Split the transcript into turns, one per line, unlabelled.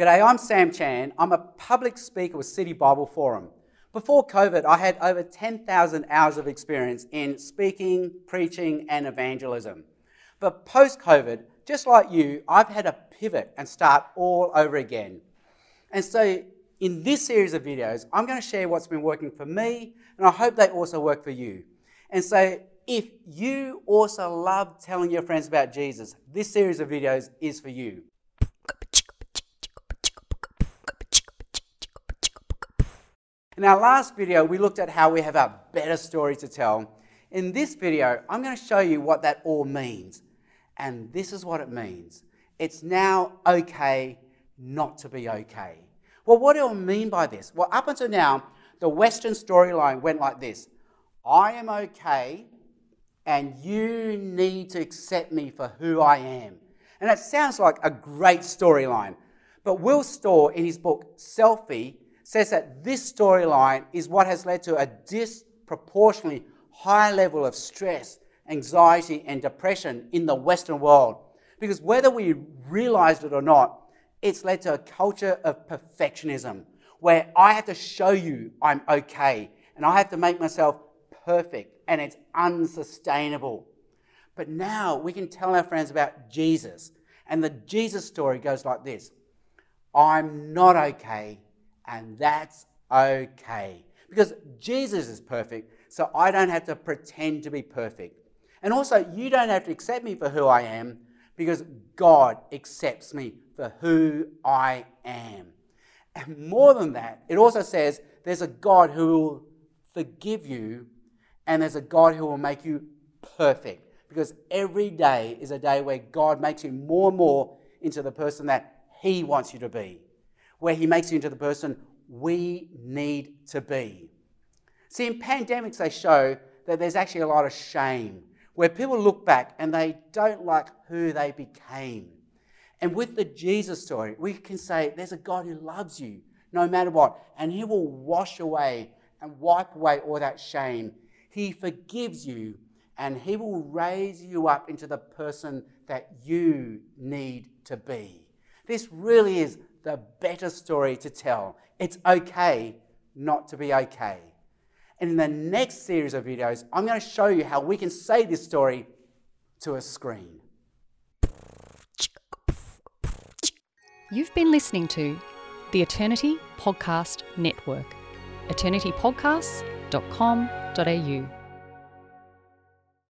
G'day, I'm Sam Chan. I'm a public speaker with City Bible Forum. Before COVID, I had over 10,000 hours of experience in speaking, preaching, and evangelism. But post COVID, just like you, I've had to pivot and start all over again. And so, in this series of videos, I'm going to share what's been working for me, and I hope they also work for you. And so, if you also love telling your friends about Jesus, this series of videos is for you. In our last video, we looked at how we have a better story to tell. In this video, I'm going to show you what that all means. And this is what it means it's now okay not to be okay. Well, what do I mean by this? Well, up until now, the Western storyline went like this I am okay, and you need to accept me for who I am. And that sounds like a great storyline. But Will Storr, in his book Selfie, says that this storyline is what has led to a disproportionately high level of stress, anxiety, and depression in the Western world. Because whether we realized it or not, it's led to a culture of perfectionism where I have to show you I'm okay and I have to make myself perfect and it's unsustainable. But now we can tell our friends about Jesus. And the Jesus story goes like this I'm not okay and that's okay. Because Jesus is perfect, so I don't have to pretend to be perfect. And also, you don't have to accept me for who I am, because God accepts me for who I am. And more than that, it also says there's a God who will forgive you, and there's a God who will make you perfect. Because every day is a day where God makes you more and more into the person that He wants you to be where He makes you into the person we need to be. See, in pandemics, they show that there's actually a lot of shame where people look back and they don't like who they became. And with the Jesus story, we can say there's a God who loves you no matter what, and He will wash away and wipe away all that shame. He forgives you and He will raise you up into the person that you need to be. This really is the better story to tell. It's okay not to be okay. And in the next series of videos, I'm going to show you how we can say this story to a screen.
You've been listening to the Eternity Podcast Network, eternitypodcasts.com.au.